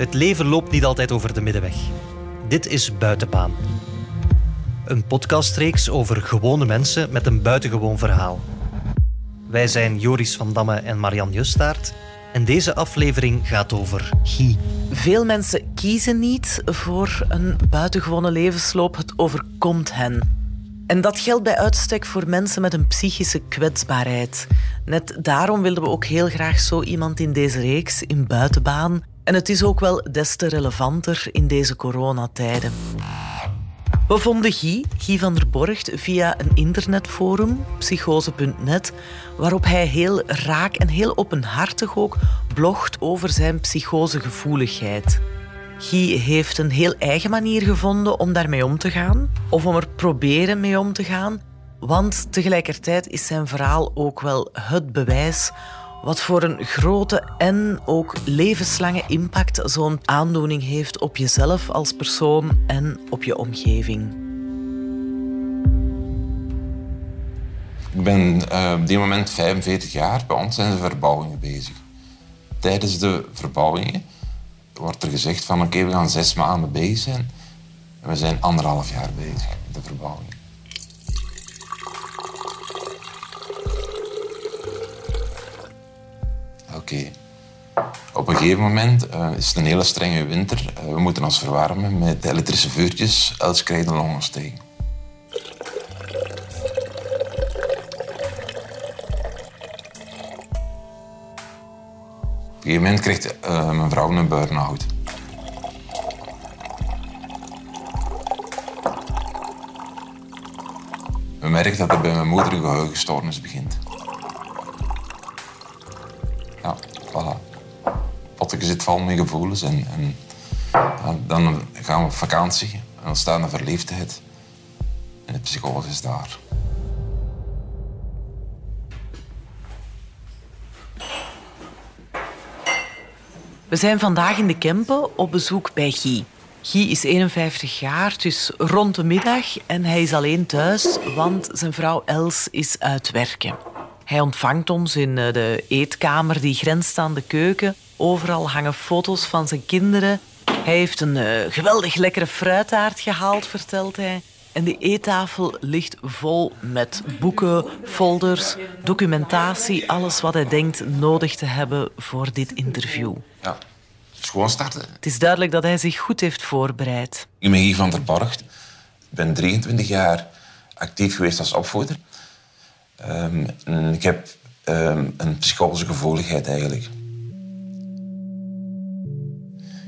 Het leven loopt niet altijd over de middenweg. Dit is Buitenbaan. Een podcastreeks over gewone mensen met een buitengewoon verhaal. Wij zijn Joris van Damme en Marian Justaert. En deze aflevering gaat over Guy. Veel mensen kiezen niet voor een buitengewone levensloop. Het overkomt hen. En dat geldt bij uitstek voor mensen met een psychische kwetsbaarheid. Net daarom wilden we ook heel graag zo iemand in deze reeks in buitenbaan. En het is ook wel des te relevanter in deze coronatijden. We vonden Guy, Guy van der Borgt, via een internetforum, psychose.net, waarop hij heel raak en heel openhartig ook blogt over zijn psychosegevoeligheid. Guy heeft een heel eigen manier gevonden om daarmee om te gaan, of om er proberen mee om te gaan, want tegelijkertijd is zijn verhaal ook wel het bewijs wat voor een grote en ook levenslange impact zo'n aandoening heeft op jezelf als persoon en op je omgeving. Ik ben uh, op dit moment 45 jaar. Bij ons zijn de verbouwingen bezig. Tijdens de verbouwingen wordt er gezegd van oké, we gaan zes maanden bezig zijn. We zijn anderhalf jaar bezig de verbouwing. Oké. Op een gegeven moment uh, is het een hele strenge winter. Uh, we moeten ons verwarmen met elektrische vuurtjes uit krijgen longen steken. Op een gegeven moment krijgt uh, mijn vrouw een burn-out. We merken dat er bij mijn moeder een geheugenstoornis begint. Voilà. Potteke zit vol met gevoelens en, en dan gaan we op vakantie en dan staat een verliefdheid. En de psycholoog is daar. We zijn vandaag in de Kempen op bezoek bij Guy. Guy is 51 jaar, dus rond de middag en hij is alleen thuis, want zijn vrouw Els is uit werken. Hij ontvangt ons in eh, de eetkamer die grenst aan de keuken. Overal hangen foto's van zijn kinderen. Hij heeft een uh, geweldig lekkere fruitaart gehaald, vertelt hij. En de eettafel ligt vol met boeken, folders, documentatie, alles wat hij denkt nodig te hebben voor dit interview. Ja, gewoon starten. Het is duidelijk dat hij zich goed heeft voorbereid. Ik ben Guy van der Borgt. Ik ben 23 jaar actief geweest als opvoeder. Um, ik heb um, een psychologische gevoeligheid eigenlijk.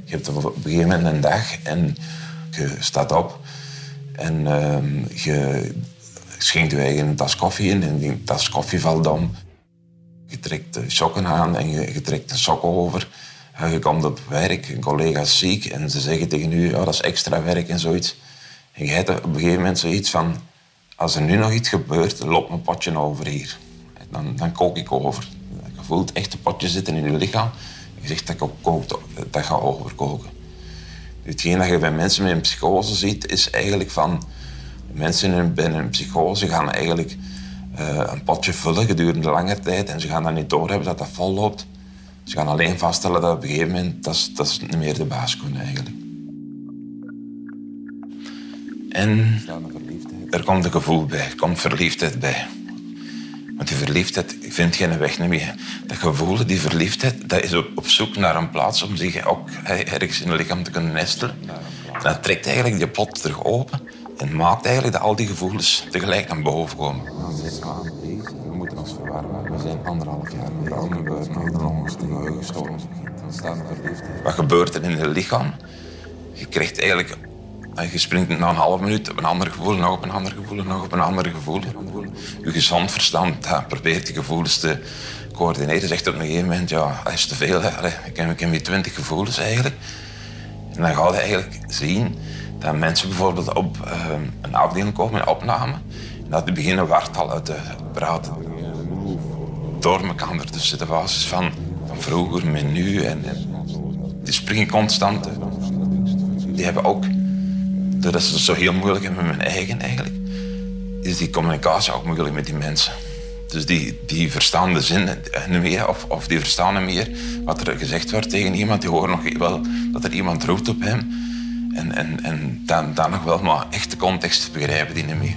Je hebt op een gegeven moment een dag en je staat op en um, je schenkt je eigen een tas koffie in en die tas koffie valt om. Je trekt de sokken aan en je, trekt de sokken over. Je komt op werk, een collega is ziek en ze zeggen tegen u, oh, dat is extra werk en zoiets. En je hebt op een gegeven moment zoiets van, als er nu nog iets gebeurt, loopt mijn potje over hier. Dan, dan kook ik over. Je voelt echt een potje zitten in je lichaam. Je zegt dat ik kookt, dat gaat overkoken. Hetgeen dat je bij mensen met een psychose ziet, is eigenlijk van... Mensen binnen een psychose gaan eigenlijk uh, een potje vullen gedurende lange tijd en ze gaan dan niet doorhebben dat dat vol loopt. Ze gaan alleen vaststellen dat op een gegeven moment dat, dat is niet meer de baas kunnen eigenlijk. En er komt een gevoel bij, er komt verliefdheid bij. Want die verliefdheid vindt geen weg meer. Dat gevoel, die verliefdheid, dat is op zoek naar een plaats om zich ook ergens in het lichaam te kunnen nestelen. En dat trekt eigenlijk die pot terug open en maakt eigenlijk dat al die gevoelens tegelijk naar boven komen. We moeten ons verwarmen. We zijn anderhalf jaar met oude burn-out, longens, de geheugenstoornis begint. Dan staat de verliefdheid. Wat gebeurt er in het lichaam? Je krijgt eigenlijk je springt na een half minuut op een ander gevoel, nog op een ander gevoel, nog op een ander gevoel. Je gezond verstand probeert die gevoelens te coördineren. Zegt op een gegeven moment, ja, dat is te veel. Hè. Ik heb, ik twintig gevoelens eigenlijk. En dan ga je eigenlijk zien dat mensen bijvoorbeeld op uh, een afdeling komen, een opname. En dat die beginnen wartal uit te praten. Door elkaar tussen de basis van, van vroeger met nu. En, en die springen constant. Die hebben ook dat is zo heel moeilijk met mijn eigen eigenlijk, is die communicatie ook moeilijk met die mensen. Dus die, die verstaan de zin niet meer, of, of die verstaan niet meer wat er gezegd wordt tegen iemand. Die horen nog wel dat er iemand roept op hem. En, en, en dan, dan nog wel, maar echt de context begrijpen die niet meer.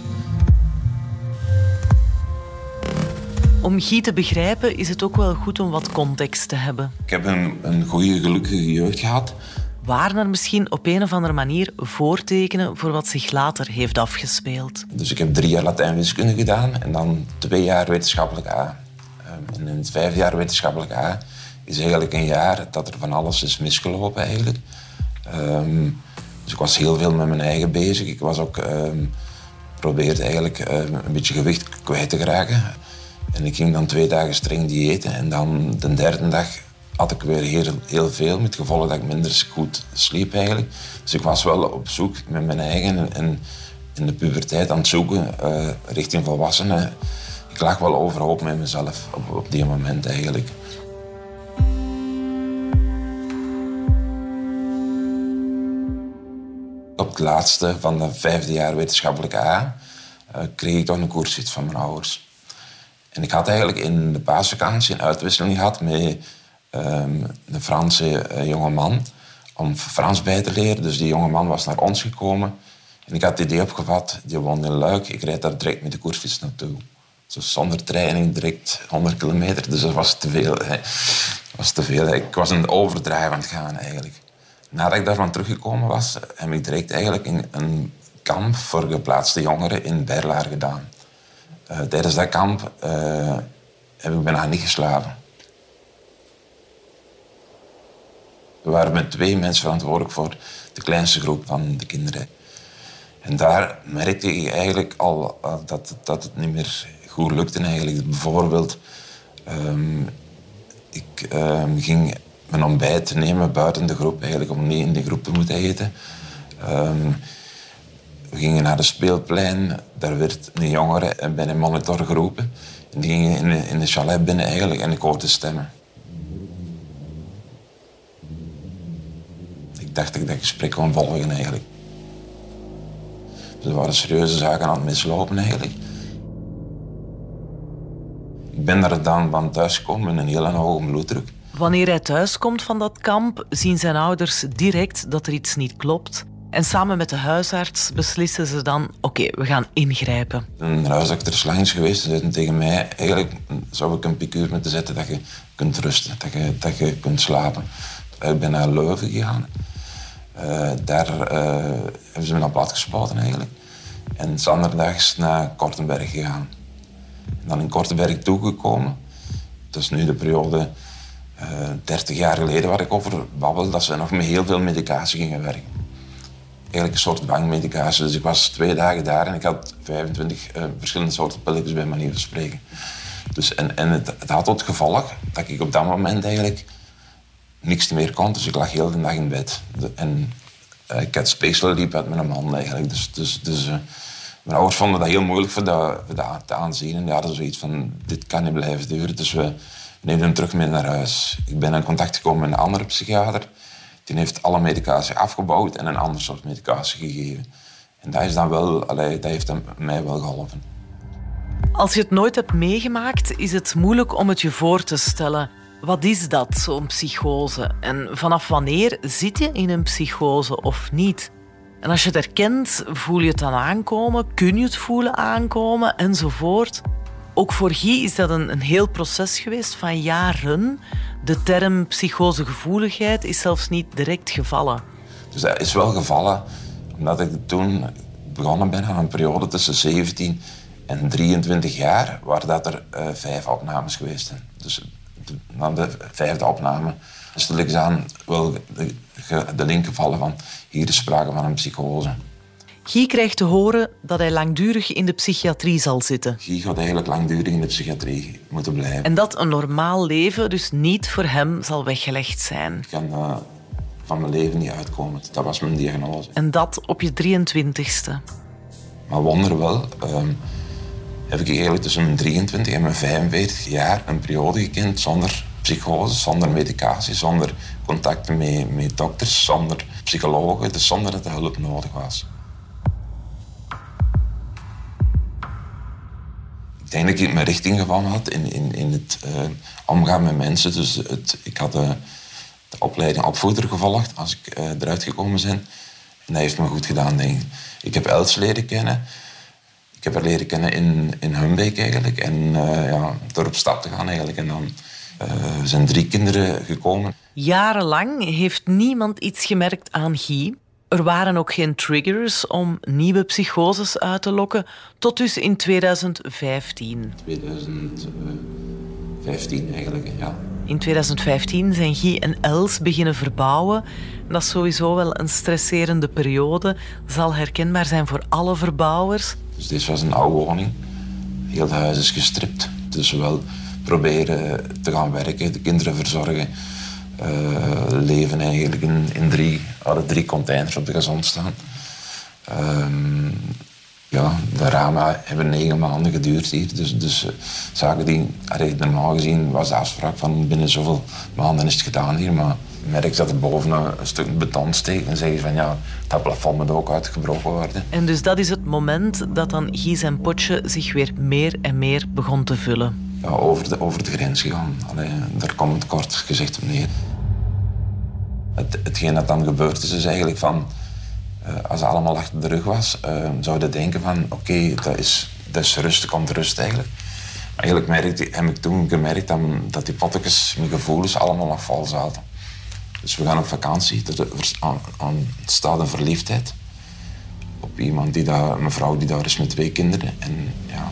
Om Guy te begrijpen is het ook wel goed om wat context te hebben. Ik heb een, een goede, gelukkige jeugd gehad. Waren er misschien op een of andere manier voortekenen voor wat zich later heeft afgespeeld? Dus ik heb drie jaar Latijn-wiskunde gedaan en dan twee jaar wetenschappelijk A. Ehm, en in het vijfde jaar wetenschappelijk A is eigenlijk een jaar dat er van alles is misgelopen eigenlijk. Ehm, dus ik was heel veel met mijn eigen bezig. Ik was ook um, probeerde eigenlijk een beetje gewicht kwijt te geraken. En ik ging dan twee dagen streng diëten. En dan de derde dag had ik weer heel, heel veel. Met het gevolg dat ik minder goed sliep eigenlijk. Dus ik was wel op zoek met mijn eigen. En in de puberteit aan het zoeken uh, richting volwassenen. Ik lag wel overhoop met mezelf op, op die moment eigenlijk. Op het laatste van de vijfde jaar wetenschappelijke A uh, kreeg ik toch een koersfiets van mijn ouders. En ik had eigenlijk in de paasvakantie een uitwisseling gehad met een Franse uh, jongeman om Frans bij te leren. Dus die jongeman was naar ons gekomen. En ik had het idee opgevat, die woonde in Luik. Ik rijd daar direct met de koersfiets naartoe. Dus zonder training, direct 100 kilometer. Dus dat was te veel. Hè. Was te veel. Ik was een overdrijf aan het gaan eigenlijk. Nadat ik daarvan teruggekomen was, heb ik direct eigenlijk een, kamp voor geplaatste jongeren in Berlaar gedaan. Uh, tijdens dat kamp uh, heb ik bijna niet geslapen. We waren met twee mensen verantwoordelijk voor de kleinste groep van de kinderen. En daar merkte ik eigenlijk al dat, dat het niet meer goed lukte. Eigenlijk. Bijvoorbeeld, um, ik um, ging mijn ontbijt nemen buiten de groep, eigenlijk, om niet in de groep te moeten eten. Um, we gingen naar de speelplein. Daar werd een jongere bij een monitor geroepen. En die gingen in de, in de chalet binnen eigenlijk en ik hoorde stemmen. Dacht dat ik dat gesprek kon volgen eigenlijk. Dus er waren serieuze zaken aan het mislopen eigenlijk. Ik ben er dan van thuis gekomen met een hele hoge bloeddruk. Wanneer hij thuiskomt van dat kamp, zien zijn ouders direct dat er iets niet klopt. En samen met de huisarts beslissen ze dan: oké, we gaan ingrijpen. Een huisarts is langs geweest en zei tegen mij: eigenlijk zou ik een piqueur moeten zetten dat je kunt rusten, dat je, dat je kunt slapen. Ik ben naar Leuven gegaan. Uh, daar uh, hebben ze me dan plat gespoten eigenlijk. En zanderdags naar Kortenberg gegaan. En dan in Kortenberg toegekomen. Dat is nu de periode uh, eh, 30 jaar geleden waar ik over babbel, dat ze nog met heel veel medicatie gingen werken eigenlijk een soort dwangmedicatie. Dus ik was twee dagen daar en ik had 25 uh, eh, verschillende soorten pilletjes bij manier van spreken. Dus, en en het, het, had tot gevolg dat ik op dat moment eigenlijk niks meer kon. Dus ik lag heel de dag in bed. en uh, ik had liep uit mijn man eigenlijk. Dus, dus, dus uh, mijn ouders vonden dat heel moeilijk voor dat, dat te aanzien. En zoiets van, dit kan niet blijven duren. Dus we nemen hem terug mee naar huis. Ik ben in contact gekomen met een andere psychiater. Die heeft alle medicatie afgebouwd en een ander soort medicatie gegeven. En dat, is dan wel, allee, dat heeft mij wel geholpen. Als je het nooit hebt meegemaakt, is het moeilijk om het je voor te stellen. Wat is dat, zo'n psychose? En vanaf wanneer zit je in een psychose of niet? En als je het herkent, voel je het dan aankomen? Kun je het voelen aankomen? Enzovoort. Ook voor Guy is dat een, een heel proces geweest van jaren. De term psychosegevoeligheid is zelfs niet direct gevallen. Dus dat is wel gevallen omdat ik toen begonnen ben aan een periode tussen 17 en 23 jaar, waar dat er uh, vijf opnames geweest zijn. Dus na de vijfde opname stel ik aan wel de, de link gevallen van hier is sprake van een psychose. Guy krijgt te horen dat hij langdurig in de psychiatrie zal zitten. Guy gaat eigenlijk langdurig in de psychiatrie moeten blijven. En dat een normaal leven dus niet voor hem zal weggelegd zijn. Ik kan uh, van mijn leven niet uitkomen. Dat was mijn diagnose. En dat op je 23ste. Maar wonder wel, ehm, heb ik eigenlijk tussen mijn 23 en mijn 45 jaar een periode gekend zonder psychose, zonder medicatie, zonder contacten met, met dokters, zonder psychologen, dus zonder dat er hulp nodig was. denk dat ik mijn richting gevonden had in, in, in het uh, omgaan met mensen. Dus het, ik had uh, de opleiding opvoeder gevolgd als ik uh, eruit gekomen ben. En dat heeft me goed gedaan, denk ik. Ik heb Els leren kennen. Ik heb haar leren kennen in, in Humbeek eigenlijk. En ja, door op stap te gaan eigenlijk. En dan zijn drie kinderen gekomen. Jarenlang heeft niemand iets gemerkt aan Guy. Er waren ook geen triggers om nieuwe psychoses uit te lokken, tot dus in 2015. 2015 eigenlijk, ja. In 2015 zijn Guy en Els beginnen verbouwen. Dat is sowieso wel een stresserende periode. Zal herkenbaar zijn voor alle verbouwers. Dus dit was een oude woning. Heel het huis is gestript. Dus wel proberen te gaan werken, de kinderen verzorgen uh, leven eigenlijk in, in drie, hadden drie containers op de gezond staan. Um, ja, de ramen hebben negen maanden geduurd hier. Dus, dus uh, zaken die, normaal gezien was de afspraak van binnen zoveel maanden is het gedaan hier. Maar merk dat er boven een stuk beton steekt en zeggen van ja, dat plafond moet ook uitgebroken worden. En dus dat is het moment dat dan Gies en Potje zich weer meer en meer begon te vullen ja, over, de, over de grens gegaan. Allee, daar komt het kort gezegd op neer. Het, hetgeen dat dan gebeurd is, is eigenlijk van... Uh, als het allemaal achter de rug was, uh, zouden denken van... Oké, dat, is, dat is rust, komt rust eigenlijk. Maar eigenlijk merkte, heb ik toen gemerkt dat, dat die pottekens, mijn gevoelens, allemaal nog vol zaten. Dus we gaan op vakantie. Er aan, aan staat een verliefdheid. Op iemand die daar, een vrouw die daar is met twee kinderen. En ja,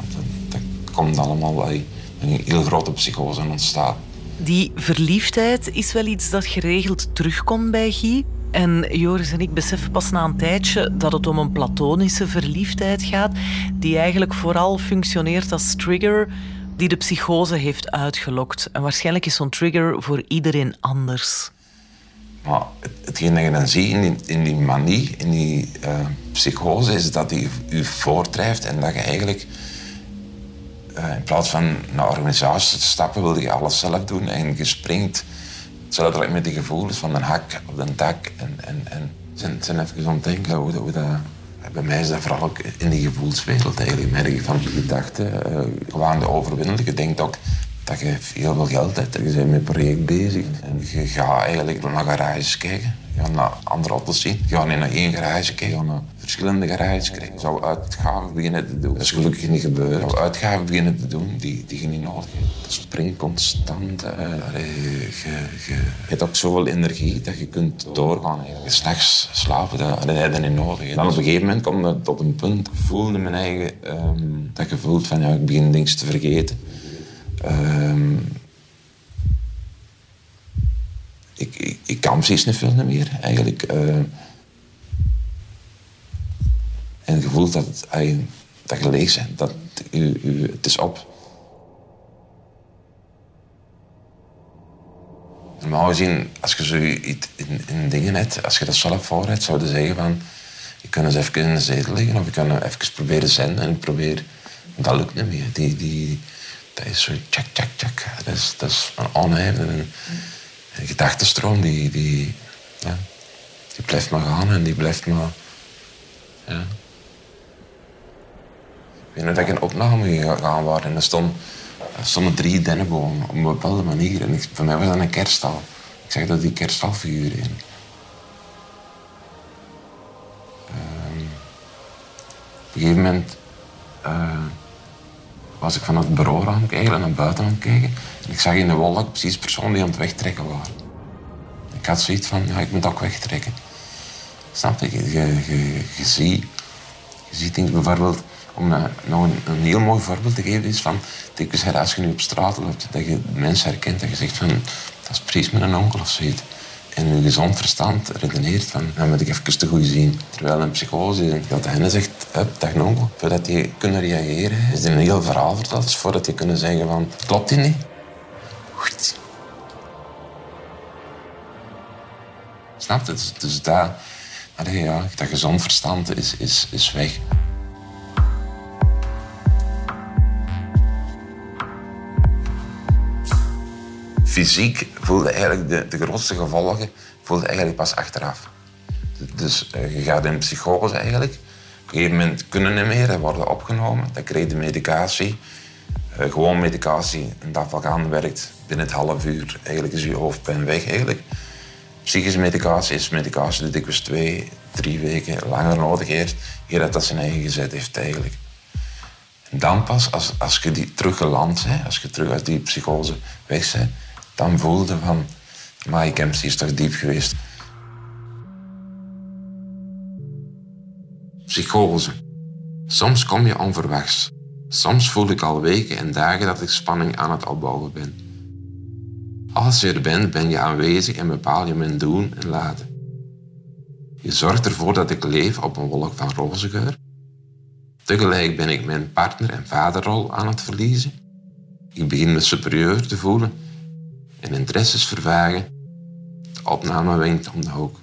dat, komt allemaal bij een heel grote psychose ontstaan. Die verliefdheid is wel iets dat geregeld terugkomt bij Guy. En Joris en ik beseffen pas na een tijdje dat het om een platonische verliefdheid gaat, die eigenlijk vooral functioneert als trigger die de psychose heeft uitgelokt. En waarschijnlijk is zo'n trigger voor iedereen anders. Maar hetgeen dat je dan ziet in die, in die manie, in die uh, psychose, is dat die je voortdrijft en dat je eigenlijk uh, in plaats van naar organisatie te stappen, wil je alles zelf doen en je springt. Hetzelfde met die gevoelens van een hak op een dak. En, en, en zijn, zijn even aan het denken hoe, dat... Bij mij is dat vooral ook in die gevoelswereld eigenlijk. Merk je van die gedachten, uh, gewoon de overwinnende. Je denkt ook dat je heel veel geld hebt. Je bent met project bezig. En je gaat eigenlijk naar garages kijken. Je gaat naar andere auto's zien. Je gaat niet naar één garage kijken, je naar verschillende garages kijken. Je zou uitgaven beginnen te doen. Dat is gelukkig niet gebeurd. Je zou uitgaven beginnen te doen die, die je niet nodig hebt. Dat springt constant. Je, hebt ook zoveel energie dat je kunt doorgaan. S'nachts slapen, dat, dat heb je niet nodig. Dan op een gegeven moment kom je tot een punt. Ik voelde mijn eigen... Um, dat je voelt van, ja, ik begin dingen te vergeten. Um, ik, ik, ik, kan precies niet veel meer, eigenlijk. Uh, en je voelt dat, het, dat je leeg bent, dat u, u, het is op. Normaal gezien, als je zo iets in, in, dingen hebt, als je dat zelf voor hebt, zou je zeggen van... Je kan eens even in de zetel liggen of je kan even proberen zenden en proberen... Dat lukt niet meer. Die, die, dat is zo tjak, tjak, tjak. Dat is, dat een onheim. Een, gedachtenstroom die, die, ja, die blijft maar gaan en die blijft maar... Ja. Ik weet nog dat ik een opname gegaan was en er stond, stonden drie dennenbomen op een bepaalde manier. En ik, voor mij was dat een kerststal. Ik zeg dat die kerststalfiguur in. Um, op een gegeven moment... Uh, was ik van het bureau aan kijken en naar buiten aan kijken. En ik zag in de wolk precies personen die aan het wegtrekken waren. Ik had zoiets van, ja, ik moet ook wegtrekken. Snap je? Je, je, ziet, je ziet bijvoorbeeld, om nou een, een, heel mooi voorbeeld te geven, is van, als je nu op straat loopt, dat je mensen herkent en je zegt van, dat is precies mijn onkel of zoiets. En je gezond verstand redeneert van, dan moet ik even te goed zien. Terwijl een psychose, dat hen zegt, hup, dag nonkel. Voordat je kunnen reageren, is er een heel verhaal verteld. Dus voordat je kunnen zeggen van, klopt die niet? Goed. Snap je? Dus, dus dat, ja, dat gezond verstand is, is, is weg. Fysiek voelde eigenlijk de, de grootste gevolgen voelde eigenlijk pas achteraf. Dus uh, je gaat in psychose eigenlijk. Op een gegeven moment kunnen niet meer, worden opgenomen. Dan krijg je medicatie. Uh, gewoon medicatie, een dafalgan werkt binnen het half uur. Eigenlijk is je hoofdpijn weg. Eigenlijk. Psychische medicatie is medicatie die dikwijls twee, drie weken langer nodig heeft, eer dat dat zijn eigen gezet heeft eigenlijk. En dan pas, als, als je die teruggeland bent, als je terug uit die psychose weg bent, dan voelde van, maar ik heb diep geweest. Psychose. Soms kom je onverwachts. Soms voel ik al weken en dagen dat ik spanning aan het opbouwen ben. Als je er bent, ben je aanwezig en bepaal je mijn doen en laten. Je zorgt ervoor dat ik leef op een wolk van rozengeur. Tegelijk ben ik mijn partner en vaderrol aan het verliezen. Ik begin me superieur te voelen en interesses vervagen. De opname wenkt om de hoek.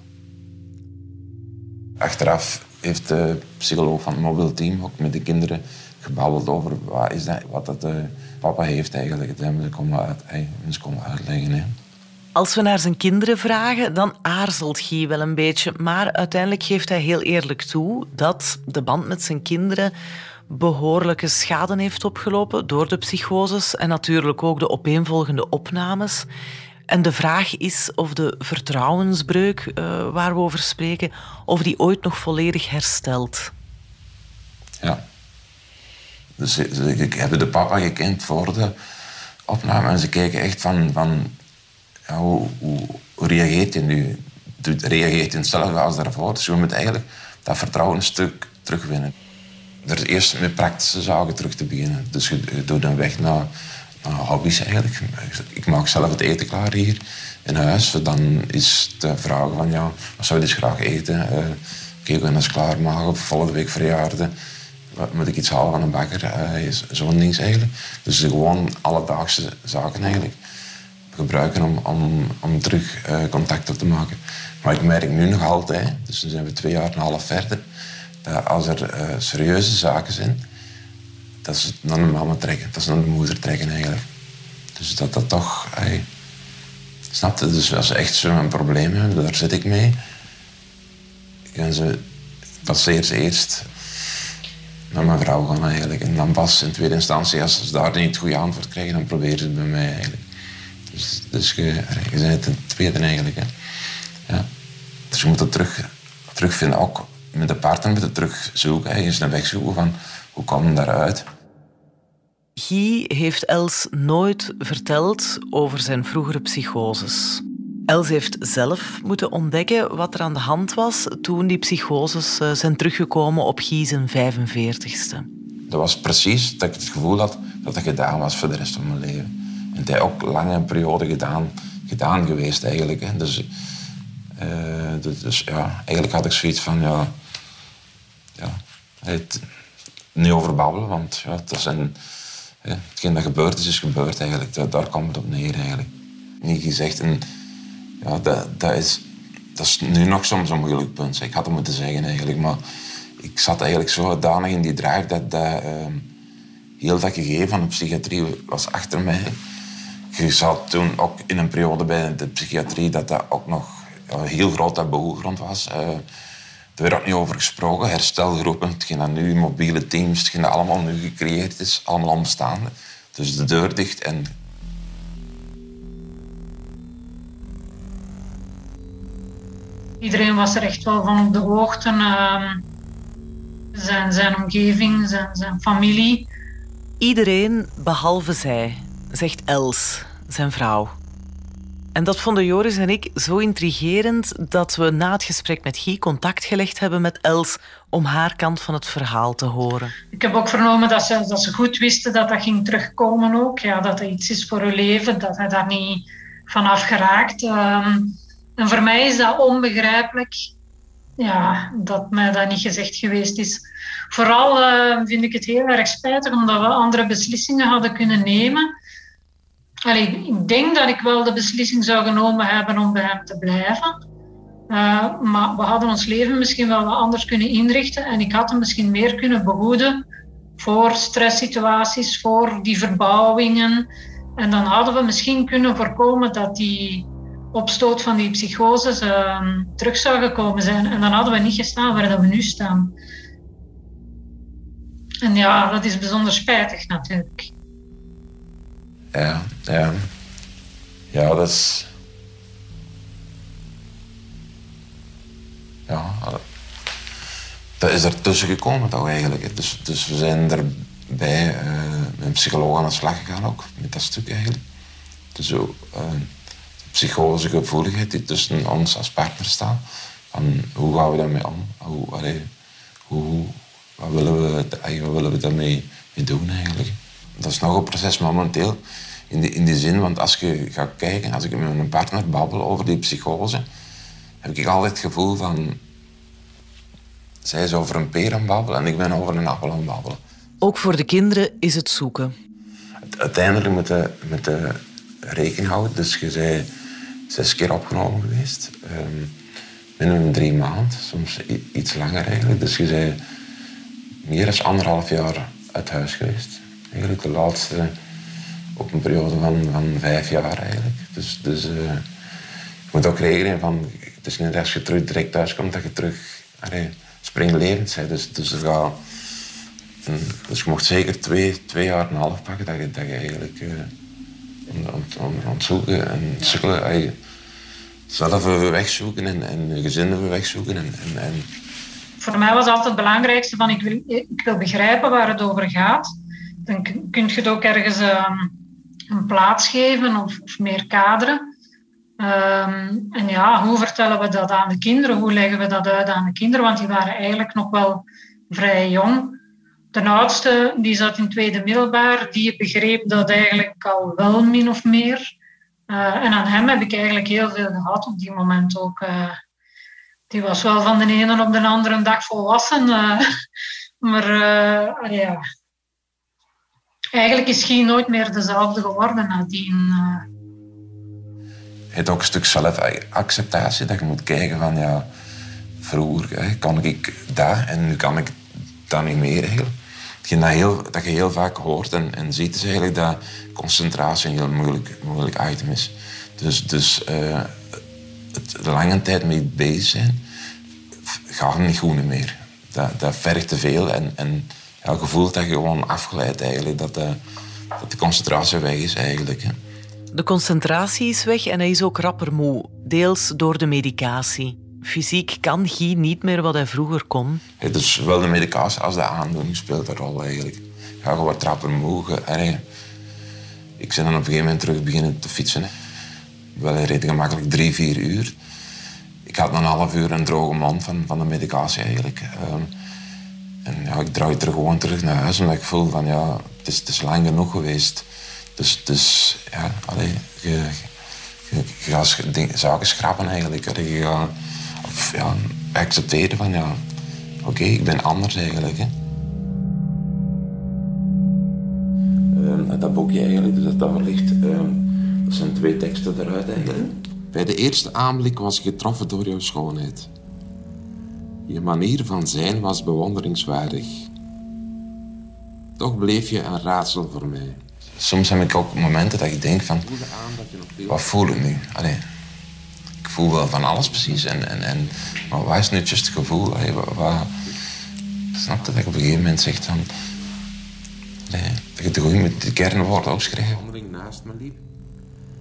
Achteraf heeft de psycholoog van het mobiel team ook met de kinderen gebabbeld over wat, is dat, wat dat, uh, papa heeft eigenlijk. Dat hebben ze komen, uit, ze komen uitleggen. Hè. Als we naar zijn kinderen vragen, dan aarzelt Guy wel een beetje. Maar uiteindelijk geeft hij heel eerlijk toe dat de band met zijn kinderen behoorlijke schade heeft opgelopen door de psychoses en natuurlijk ook de opeenvolgende opnames. En de vraag is of de vertrouwensbreuk uh, waar we over spreken, of die ooit nog volledig herstelt. Ja. Dus, dus ik heb de papa gekend voor de opname en ze keken echt van, van hoe, hoe, reageert hij nu? Reageert hij hetzelfde als daarvoor? Dus je moet eigenlijk dat vertrouwen een stuk terugwinnen. Er eerst met praktische zaken terug te beginnen. Dus je, doet dan weg naar, naar, hobby's eigenlijk. Ik maak zelf het eten klaar hier in huis. Dan is de vraag van ja, wat zou je dus graag eten? Uh, Kijk, we eens klaarmaken. Volgende week verjaarden. Moet ik iets halen van een bakker? Uh, Zo'n ding eigenlijk. Dus gewoon alledaagse zaken eigenlijk gebruiken om, om, om terug uh, contact op te maken. Maar ik merk nu nog altijd, dus nu zijn we twee jaar en een half verder, dat als er uh, serieuze zaken zijn, dat ze naar de mama trekken, dat ze naar de moeder trekken eigenlijk. Dus dat dat toch... Hey, snap je? Dus als ze echt zo'n probleem hebben, daar zit ik mee, gaan ze passeer ze eerst naar mijn vrouw gaan eigenlijk. En dan pas in tweede instantie, als ze daar niet het goede antwoord krijgen, dan proberen ze het bij mij eigenlijk. Dus, dus je, je bent ten tweede eigenlijk. Hè. Ja. Dus je moet het terug, terugvinden. Ook met de partner moet je terugzoeken. Hè. Je is een weg zoeken van hoe kom je daaruit. Guy heeft Els nooit verteld over zijn vroegere psychoses. Els heeft zelf moeten ontdekken wat er aan de hand was toen die psychoses eh, zijn teruggekomen op Guy zijn 45ste. Dat was precies dat ik het gevoel had dat het gedaan was voor de rest van mijn leven. En hij ook lange periode gedaan, gedaan geweest eigenlijk. Dus, uh, dus, ja, eigenlijk had ik zoiets van, ja... het, niet over babbelen, want ja, dat zijn, hetgeen dat gebeurd is, is gebeurd eigenlijk. Daar, komt het op neer eigenlijk. Niet gezegd. En ja, dat, is, dat is nu nog soms een moeilijk punt. Ik had het moeten zeggen eigenlijk, maar ik zat eigenlijk zo danig in die drive dat, dat uh, heel dat gegeven van de psychiatrie was achter mij je zat toen ook in een periode bij de psychiatrie dat dat ook nog heel groot taboegrond was. Uh, er werd ook niet over gesproken. Herstelgroepen, hetgeen dat nu, mobiele teams, hetgeen dat allemaal nu gecreëerd is, allemaal omstaande. Dus de deur dicht en Iedereen was er echt wel van op de hoogte. Uh, zijn, zijn omgeving, zijn, zijn familie. Iedereen behalve zij zegt Els, zijn vrouw. En dat vonden Joris en ik zo intrigerend dat we na het gesprek met Guy contact gelegd hebben met Els om haar kant van het verhaal te horen. Ik heb ook vernomen dat ze, dat ze goed wisten dat dat ging terugkomen ook. Ja, dat het iets is voor hun leven, dat hij daar niet vanaf geraakt. Um, en voor mij is dat onbegrijpelijk ja, dat mij dat niet gezegd geweest is. Vooral uh, vind ik het heel erg spijtig omdat we andere beslissingen hadden kunnen nemen Allee, ik denk dat ik wel de beslissing zou genomen hebben om bij hem te blijven. Uh, maar we hadden ons leven misschien wel wat anders kunnen inrichten en ik had hem misschien meer kunnen behoeden voor stresssituaties, voor die verbouwingen. En dan hadden we misschien kunnen voorkomen dat die opstoot van die psychoses uh, terug zou gekomen zijn. En dan hadden we niet gestaan waar we nu staan. En ja, dat is bijzonder spijtig natuurlijk. Ja, ja. Ja, dat is... Ja, dat is ertussen gekomen eigenlijk. Dus, dus we zijn erbij uh, met een psycholoog aan de slag gegaan ook, met dat stuk eigenlijk. Dus zo, uh, psychologische gevoeligheid die tussen ons als partner staat. Van hoe gaan we daarmee om? Hoe, hoe, wat, willen we, wat willen we daarmee mee doen eigenlijk? Dat is nog een proces momenteel. In, de, in die zin, want als je gaat kijken, als ik met mijn partner babbel over die psychose, heb ik altijd het gevoel van... Zij is over een peer aan babbelen en ik ben over een appel aan babbelen. Ook voor de kinderen is het zoeken. Uiteindelijk moet je met de rekening houden. Dus je bent zes keer opgenomen geweest. Um, minimum drie maanden, soms iets langer eigenlijk. Dus je bent meer dan anderhalf jaar uit huis geweest. Eigenlijk de laatste op een periode van, van vijf jaar eigenlijk. Dus, dus uh, je moet ook rekenen van... Het is niet als je terug direct thuis komt dat je terug allee, springlevend bent. Dus, dus, er gaat, dus je mocht zeker twee, twee jaar en een half pakken dat je, dat je eigenlijk... Uh, om, om, zoeken en sukkelen. Zelf even wegzoeken en, en gezinnen even wegzoeken. En, en, en, Voor mij was altijd het belangrijkste van ik wil, ik wil begrijpen waar het over gaat. Dan kun je het ook ergens... Uh, een plaats geven of, of meer kaderen. Ehm, en ja, hoe vertellen we dat aan de kinderen? Hoe leggen we dat uit aan de kinderen? Want die waren eigenlijk nog wel vrij jong. De oudste, die zat in tweede middelbaar, die begreep dat eigenlijk al wel min of meer. Uh, en aan hem heb ik eigenlijk heel veel gehad op die moment ook. Uh, die was wel van de ene op de andere dag volwassen. Uh, maar ja, eigenlijk is Guy nooit meer dezelfde geworden nadien. Je hebt ook een stuk zelfacceptatie, dat je moet kijken van ja, vroeger kon ik dat en nu kan ik dat niet meer eigenlijk. dat, heel, dat je heel vaak hoort en, en ziet is eigenlijk dat concentratie een heel moeilijk, moeilijk item is. Dus, dus uh, het lange tijd mee bezig zijn, gaat niet goed meer. Dat, dat vergt te veel en, en ja, gevoel dat je gewoon afgeleid eigenlijk. Dat de, dat de concentratie weg is eigenlijk. Hè. De concentratie is weg en hij is ook rapper moe. Deels door de medicatie. Fysiek kan Guy niet meer wat hij vroeger kon. Het is wel de medicatie als de aandoening speelt een rol eigenlijk. Ja, je wordt rapper moe. ik ben dan op een gegeven moment terug beginnen te fietsen. Hè. Wel redelijk gemakkelijk drie, vier uur. Ik had een half uur een droge mond van, van de medicatie eigenlijk. Ehm, en ja, ik draai er gewoon terug naar huis omdat ik voel van ja, het is, het is lang genoeg geweest. Dus, dus ja, allee, je, je, je gaat zaken schrappen eigenlijk. Je gaat of, ja, accepteren van ja, oké, ik ben anders eigenlijk. Hè. Uh, dat boekje eigenlijk, dus dat daar ligt, uh, dat zijn twee teksten eruit eigenlijk. Bij de eerste aanblik was ik getroffen door jouw schoonheid. Je manier van zijn was bewonderingswaardig. Toch bleef je een raadsel voor mij. Soms heb ik ook momenten dat ik denk van... Wat voel ik nu? Allee, ik voel wel van alles precies. En, en, en, maar wat is nu juist het gevoel? Allee, wat, wat, snap dat ik op een gegeven moment zeg van... Allee, dat je toch met de kernwoorden opschrijven. naast me liep.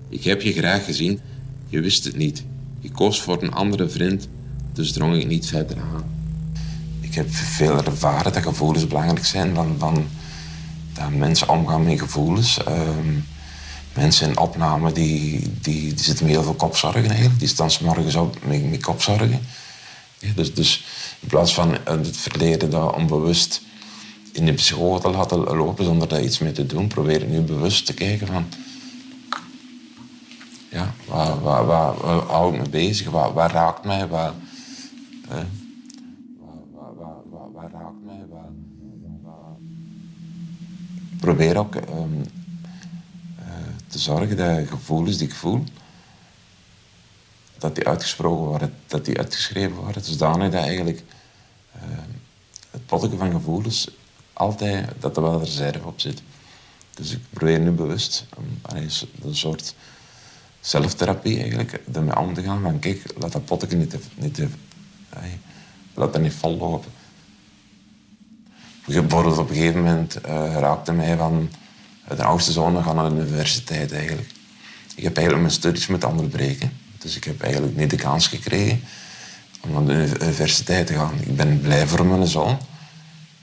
Ik heb je graag gezien. Je wist het niet. Je koos voor een andere vriend dus drong ik niet verder aan. Ik heb veel ervaren dat gevoelens belangrijk zijn dan, dan dat mensen omgaan met gevoelens. Ehm, mensen in opname die, die, die zitten met heel veel kopzorgen eigenlijk. Die staan s morgens op met, kopzorgen. dus, dus in plaats van het verleden dat onbewust in de psycholoog te laten lopen zonder daar iets mee te doen, probeer ik nu bewust te kijken van ja, waar, waar, waar, waar me bezig? Waar, waar raakt mij? Waar, Waar, waar, waar, waar, raakt mij? Probeer ook um, uh, te zorgen dat gevoelens die ik voel, dat die uitgesproken worden, dat die uitgeschreven worden. Daarna dat eigenlijk uh, het potten van gevoelens altijd dat er wel een reserve op zit. Dus ik probeer nu bewust um, een soort zelftherapie eigenlijk ermee om te gaan van kijk, laat dat potje niet, te, niet te laat dat niet vollopen. Bijvoorbeeld op een gegeven moment uh, raakte mij van... de oudste zoon gaat naar de universiteit eigenlijk. Ik heb eigenlijk mijn studies moeten onderbreken. Dus ik heb eigenlijk niet de kans gekregen om naar de universiteit te gaan. Ik ben blij voor mijn zoon.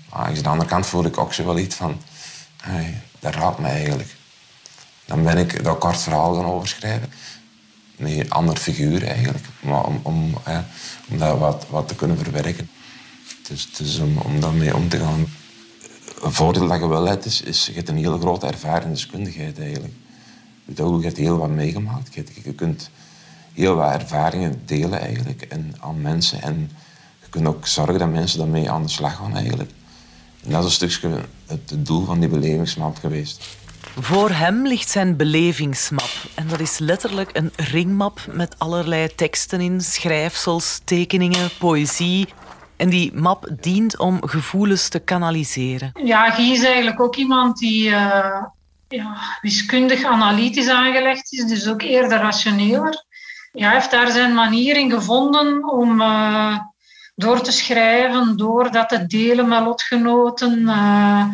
Maar aan de andere kant voel ik ook zo wel iets van... Dat raadt me eigenlijk. Dan ben ik dat kort verhaal gaan overschrijven. Een ander figuur eigenlijk. Maar om, om, om dat wat, wat te kunnen verwerken. Dus, dus om, om daarmee om te gaan. Een voordeel dat je wel hebt, is, is je hebt een hele grote ervaringsdeskundigheid eigenlijk. Je hebt heel wat meegemaakt. Je, je kunt heel wat ervaringen delen eigenlijk en aan mensen. En je kunt ook zorgen dat mensen daarmee aan de slag gaan eigenlijk. En dat is een stukje het doel van die belevingsmap geweest. Voor hem ligt zijn belevingsmap. En dat is letterlijk een ringmap met allerlei teksten in, schrijfsels, tekeningen, poëzie. En die map dient om gevoelens te kanaliseren. Ja, Guy is eigenlijk ook iemand die uh, ja, wiskundig analytisch aangelegd is, dus ook eerder rationeler. Ja, hij heeft daar zijn manier in gevonden om uh, door te schrijven, door dat te delen met lotgenoten. Uh,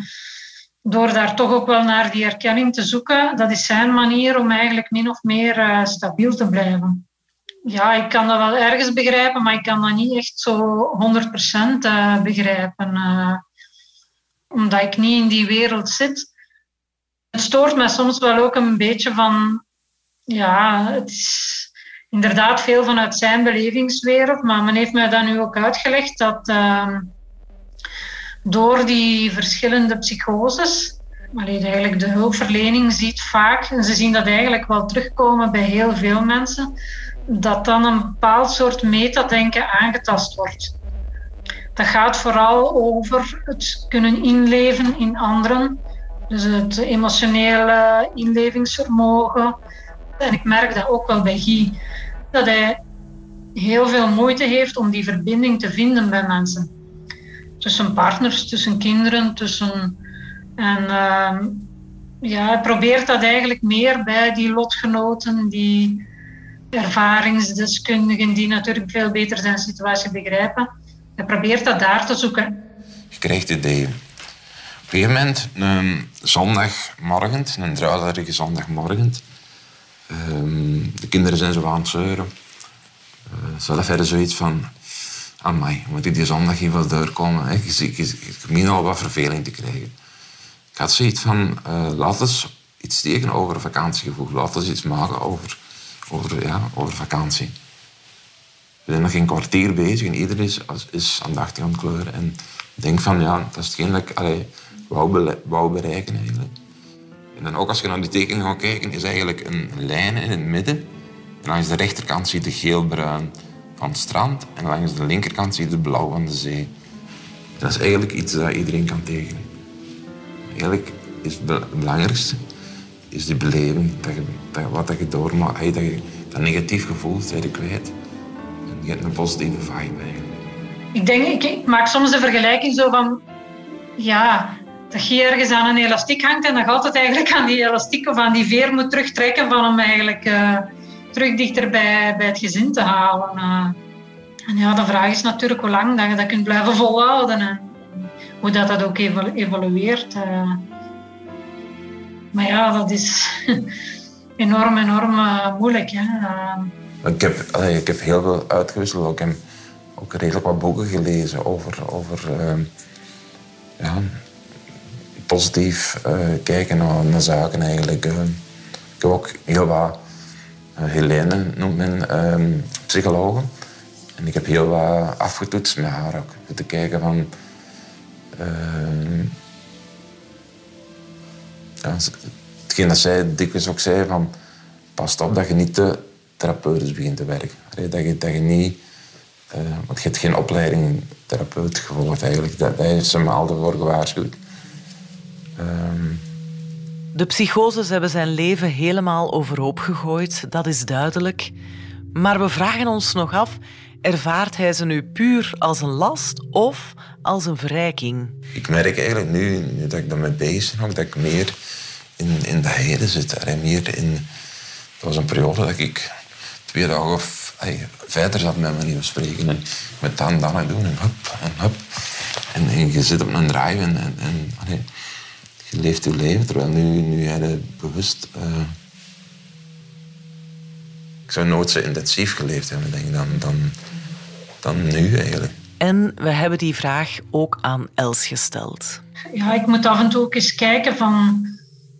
door daar toch ook wel naar die erkenning te zoeken, dat is zijn manier om eigenlijk min of meer uh, stabiel te blijven. Ja, ik kan dat wel ergens begrijpen, maar ik kan dat niet echt zo 100% uh, begrijpen. Uh, omdat ik niet in die wereld zit. Het stoort me soms wel ook een beetje van... Ja, het is inderdaad veel vanuit zijn belevingswereld, maar men heeft mij dan nu ook uitgelegd dat ehm, door die verschillende psychoses. Allee, eigenlijk de hulpverlening ziet vaak, en ze zien dat eigenlijk wel terugkomen bij heel veel mensen, dat dan een bepaald soort metadenken aangetast wordt. Dat gaat vooral over het kunnen inleven in anderen, dus het emotionele inlevingsvermogen. En ik merk dat ook wel bij Guy, dat hij heel veel moeite heeft om die verbinding te vinden bij mensen tussen partners, tussen kinderen, tussen. En uh, ja, hij probeert dat eigenlijk meer bij die lotgenoten, die ervaringsdeskundigen, die natuurlijk veel beter zijn situatie begrijpen. Hij probeert dat daar te zoeken. Je krijgt idee. Op een gegeven moment, een zondagmorgen, een druilerige zondagmorgen, um, de kinderen zijn zo aan het zeuren. Uh, zelf hadden zoiets van amai, moet ik die zondag hier wel doorkomen? Hè? Ik, ik, ik, al wat verveling te krijgen. Ik had zoiets van, uh, laat eens iets tegen over vakantiegevoel. Laat eens iets maken over, over, ja, over vakantie. We zijn nog geen kwartier bezig en iedereen is, is aandachtig aan het kleuren. En ik denk van, ja, dat is hetgeen dat ik wou, wou bereiken eigenlijk. En dan ook als je naar die tekening gaat kijken, is eigenlijk een lijn in het midden. En langs de rechterkant zie je geelbruin strand en langs de linkerkant zie je het blauw van de zee. Dat is eigenlijk iets dat iedereen kan tekenen. Eigenlijk is het belangrijkste is die beleving, dat je, dat, wat dat je doormaakt, dat je dat negatief gevoel zijn kwijt. En je hebt een positieve vibe eigenlijk. Ik denk, ik maak soms de vergelijking zo van, ja, dat je ergens aan een elastiek hangt en dan gaat het eigenlijk aan die elastiek of aan die veer moet terugtrekken van hem eigenlijk... Uh, terug dichter bij, bij het gezin te halen. Uh, en ja, de vraag is natuurlijk hoe lang dat je dat kunt blijven volhouden en hoe dat, dat ook evolueert. Uh. Maar ja, dat is enorm, enorm uh, moeilijk. Hè. Ik, heb, ik heb heel veel uitgewisseld. Ik heb ook redelijk wat boeken gelezen over, over ja, positief kijken naar, naar, zaken eigenlijk. ik heb ook heel wat Helene noemt men um, psychologe. En ik heb heel wat afgetoetst met haar ook. Te kijken van... Ja, hetgeen dat zij dikwijls ook zei van... Pas op dat je niet te therapeutisch begint te werken. Dat je, dat je niet... Uh, want je hebt geen opleiding therapeut gevolgd eigenlijk. Daar, heeft ze me altijd voor gewaarschuwd. De psychoses hebben zijn leven helemaal overhoop gegooid, dat is duidelijk. Maar we vragen ons nog af, ervaart hij ze nu puur als een last of als een verrijking? Ik merk eigenlijk nu, dat ik daarmee bezig ben, dat ik meer in, in de heden zit. Meer in, het was een periode dat ik twee dagen of verder zat met nieuwe spreken. En met dan, dan en doen en en. En, je zit op een drive en, en je leeft je leven, terwijl nu, nu je bewust... Uh, ik zou nooit zo intensief geleefd hebben, denk ik, dan, dan, dan nu eigenlijk. En we hebben die vraag ook aan Els gesteld. Ja, ik moet af en toe ook eens kijken van...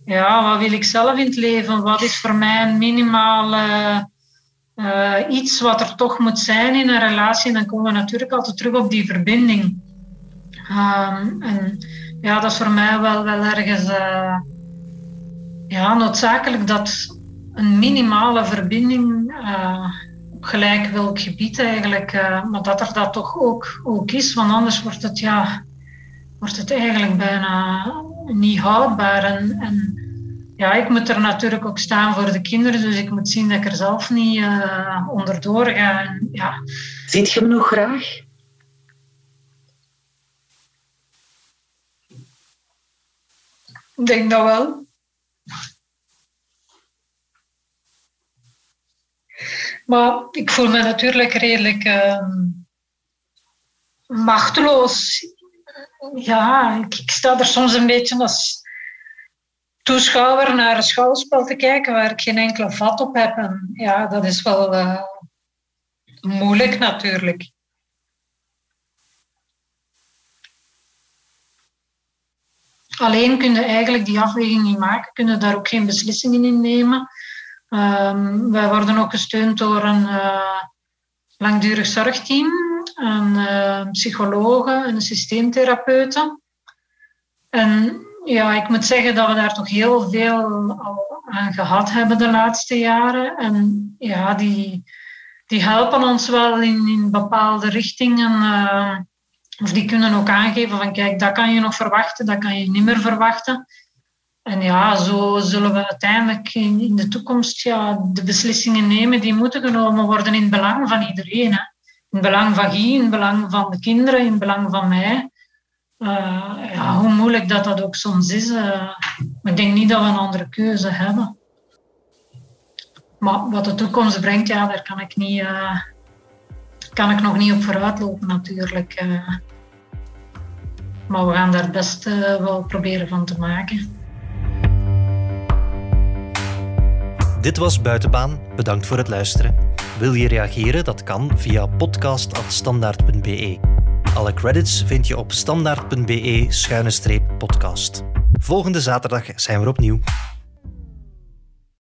Ja, wat wil ik zelf in het leven? Wat is voor mij een minimale... Uh, iets wat er toch moet zijn in een relatie. En dan komen we natuurlijk altijd terug op die verbinding. Um, en ja, dat is voor mij wel, wel ergens uh, ja, noodzakelijk dat een minimale verbinding uh, op gelijk welk gebied eigenlijk, uh, maar dat er dat toch ook, ook is, want anders wordt het, ja, wordt het eigenlijk bijna niet houdbaar. En, en ja, ik moet er natuurlijk ook staan voor de kinderen, dus ik moet zien dat ik er zelf niet uh, onderdoor ga. En, ja. Ziet je hem nog graag? Ik denk dat wel. Maar ik voel me natuurlijk redelijk uh, machteloos. Ja, ik, sta er soms een beetje als toeschouwer naar een schouwspel te kijken waar ik geen enkele vat op heb. En ja, dat is wel uh, moeilijk natuurlijk. Alleen kun je eigenlijk die afweging niet maken, kunnen daar ook geen beslissingen in nemen. Um, wij worden ook gesteund door een uh, langdurig zorgteam, een uh, psychologe en een systeemtherapeute. En ja, ik moet zeggen dat we daar toch heel veel al aan gehad hebben de laatste jaren. En ja, die, die helpen ons wel in, in bepaalde richtingen. Uh, of die kunnen ook aangeven van kijk, dat kan je nog verwachten, dat kan je niet meer verwachten. En ja, zo zullen we uiteindelijk in, de toekomst ja, de beslissingen nemen die moeten genomen worden in het belang van iedereen. Hè. In het belang van Guy, in het belang van de kinderen, in het belang van mij. Uh, ja, hoe moeilijk dat dat ook soms is. Maar ik denk niet dat we een andere keuze hebben. Maar wat de toekomst brengt, ja, daar kan ik, niet, uh, kan ik nog niet op vooruitlopen natuurlijk. maar we gaan daar best wel proberen van te maken. Dit was Buitenbaan. Bedankt voor het luisteren. Wil je reageren? Dat kan via podcast.standaard.be. Alle credits vind je op standaard.be-podcast. Volgende zaterdag zijn we opnieuw.